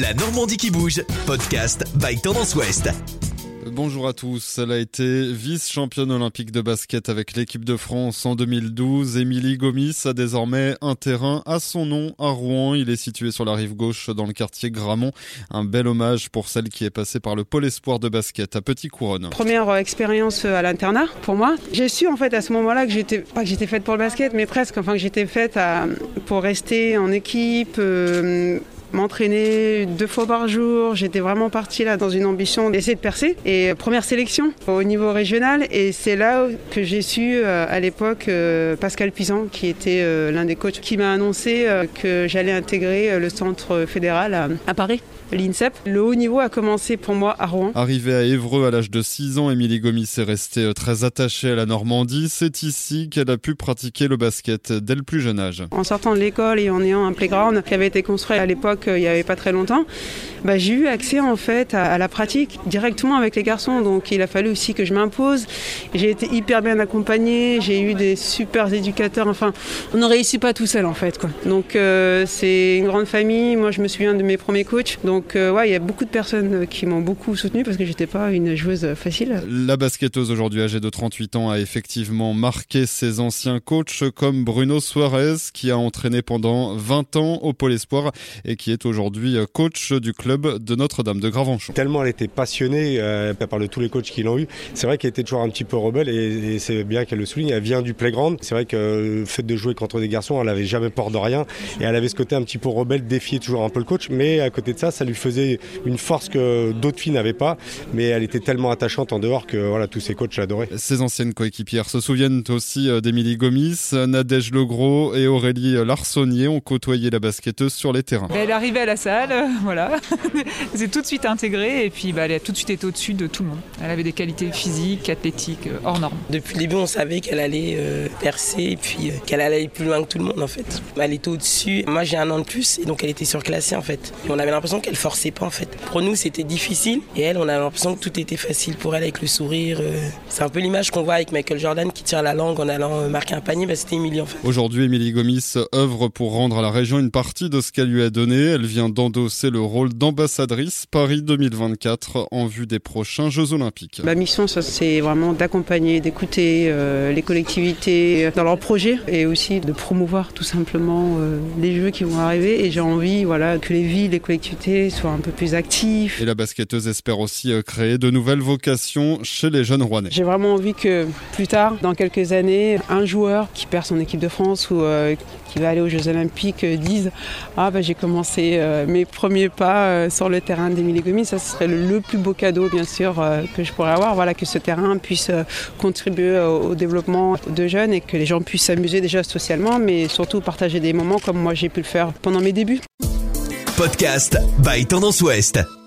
La Normandie qui bouge, podcast by Tendance Ouest. Bonjour à tous. Elle a été vice-championne olympique de basket avec l'équipe de France en 2012. Émilie Gomis a désormais un terrain à son nom à Rouen. Il est situé sur la rive gauche dans le quartier Gramont. Un bel hommage pour celle qui est passée par le pôle espoir de basket à Petit Couronne. Première euh, expérience euh, à l'internat pour moi. J'ai su en fait à ce moment-là que j'étais pas que j'étais faite pour le basket, mais presque. Enfin que j'étais faite à, pour rester en équipe. Euh, m'entraîner deux fois par jour. J'étais vraiment partie là dans une ambition d'essayer de percer. Et première sélection au niveau régional. Et c'est là que j'ai su euh, à l'époque euh, Pascal Pisan, qui était euh, l'un des coachs, qui m'a annoncé que j'allais intégrer le centre fédéral à Paris l'INSEP. Le haut niveau a commencé pour moi à Rouen. Arrivée à Évreux à l'âge de 6 ans, Émilie Gomis est restée très attachée à la Normandie. C'est ici qu'elle a pu pratiquer le basket dès le plus jeune âge. En sortant de l'école et en ayant un playground qui avait été construit à l'époque il n'y avait pas très longtemps, bah, j'ai eu accès en fait à, la pratique directement avec les garçons. Donc il a fallu aussi que je m'impose. J'ai été hyper bien accompagnée, j'ai eu des super éducateurs. Enfin, on ne réussit pas tout seul en fait. Quoi. Donc euh, c'est une grande famille. Moi je me souviens de mes premiers coachs. Donc euh, ouais, il y a beaucoup de personnes qui m'ont beaucoup soutenue parce que j'étais pas une joueuse facile. La basketteuse aujourd'hui âgée de 38 ans a effectivement marqué ses anciens coachs comme Bruno Suarez qui a entraîné pendant 20 ans au Pôle Espoir et qui est aujourd'hui coach du club de Notre-Dame de Gravenchon. Tellement elle était passionnée euh, par tous les coachs qui l'ont eu. C'est vrai qu'elle était toujours un petit peu rebelle et, c'est bien qu'elle le souligne. Elle vient du playground. C'est vrai que le fait de jouer contre des garçons, elle n'avait jamais peur de rien et elle avait ce côté un petit peu rebelle, défier toujours un peu le coach. Mais à côté de ça, ça lui faisait une force que d'autres filles n'avaient pas. Mais elle était tellement attachante en dehors que voilà, tous ses coachs l'adoraient. Ses anciennes coéquipières se souviennent aussi euh, d'Émilie Gomis, Nadège Legros et Aurélie Larsonnier ont côtoyé la basketteuse sur les terrains. Elle arrivait à la salle, voilà. s'est tout de suite intégrée et puis bah, elle a tout de suite été au-dessus de tout le monde. Elle avait des qualités physiques, athlétiques, euh, hors normes. Depuis le début, on savait qu'elle allait euh, percer et puis euh, qu'elle allait aller plus loin que tout le monde en fait. Elle était au-dessus. Moi, j'ai un an de plus et donc elle était surclassée en fait. Et on avait l'impression qu'elle forçait pas en fait. Pour nous, c'était difficile et elle, on avait l'impression que tout était facile pour elle avec le sourire. C'est un peu l'image qu'on voit avec Michael Jordan qui tire la langue en allant marquer un panier. Bah, c'était Émilie en fait. Aujourd'hui, Émilie Gomis œuvre pour rendre à la région une partie de ce qu'elle lui a donné. Elle vient d'endosser le rôle d'ambassadeur Paris 2024 en vue des prochains Jeux Olympiques. Ma mission, c'est vraiment d'accompagner, d'écouter euh, les collectivités dans leurs projets et aussi de promouvoir tout simplement euh, les Jeux qui vont arriver. Et j'ai envie voilà, que les villes, les collectivités soient un peu plus actives. Et la basketteuse espère aussi euh, créer de nouvelles vocations chez les jeunes Rouennais. J'ai vraiment envie que plus tard, dans quelques années, un joueur qui perd son équipe de France ou qui va aller aux Jeux Olympiques dise Ah, bah, j'ai commencé mes premiers pas sur le terrain d'Emilie Gomis, ça serait le, plus beau cadeau bien sûr euh, que je pourrais avoir, voilà, que ce terrain puisse euh, contribuer au, développement de jeunes et que les gens puissent s'amuser déjà socialement, mais surtout partager des moments comme moi j'ai pu le faire pendant mes débuts. Podcast by Tendance Ouest.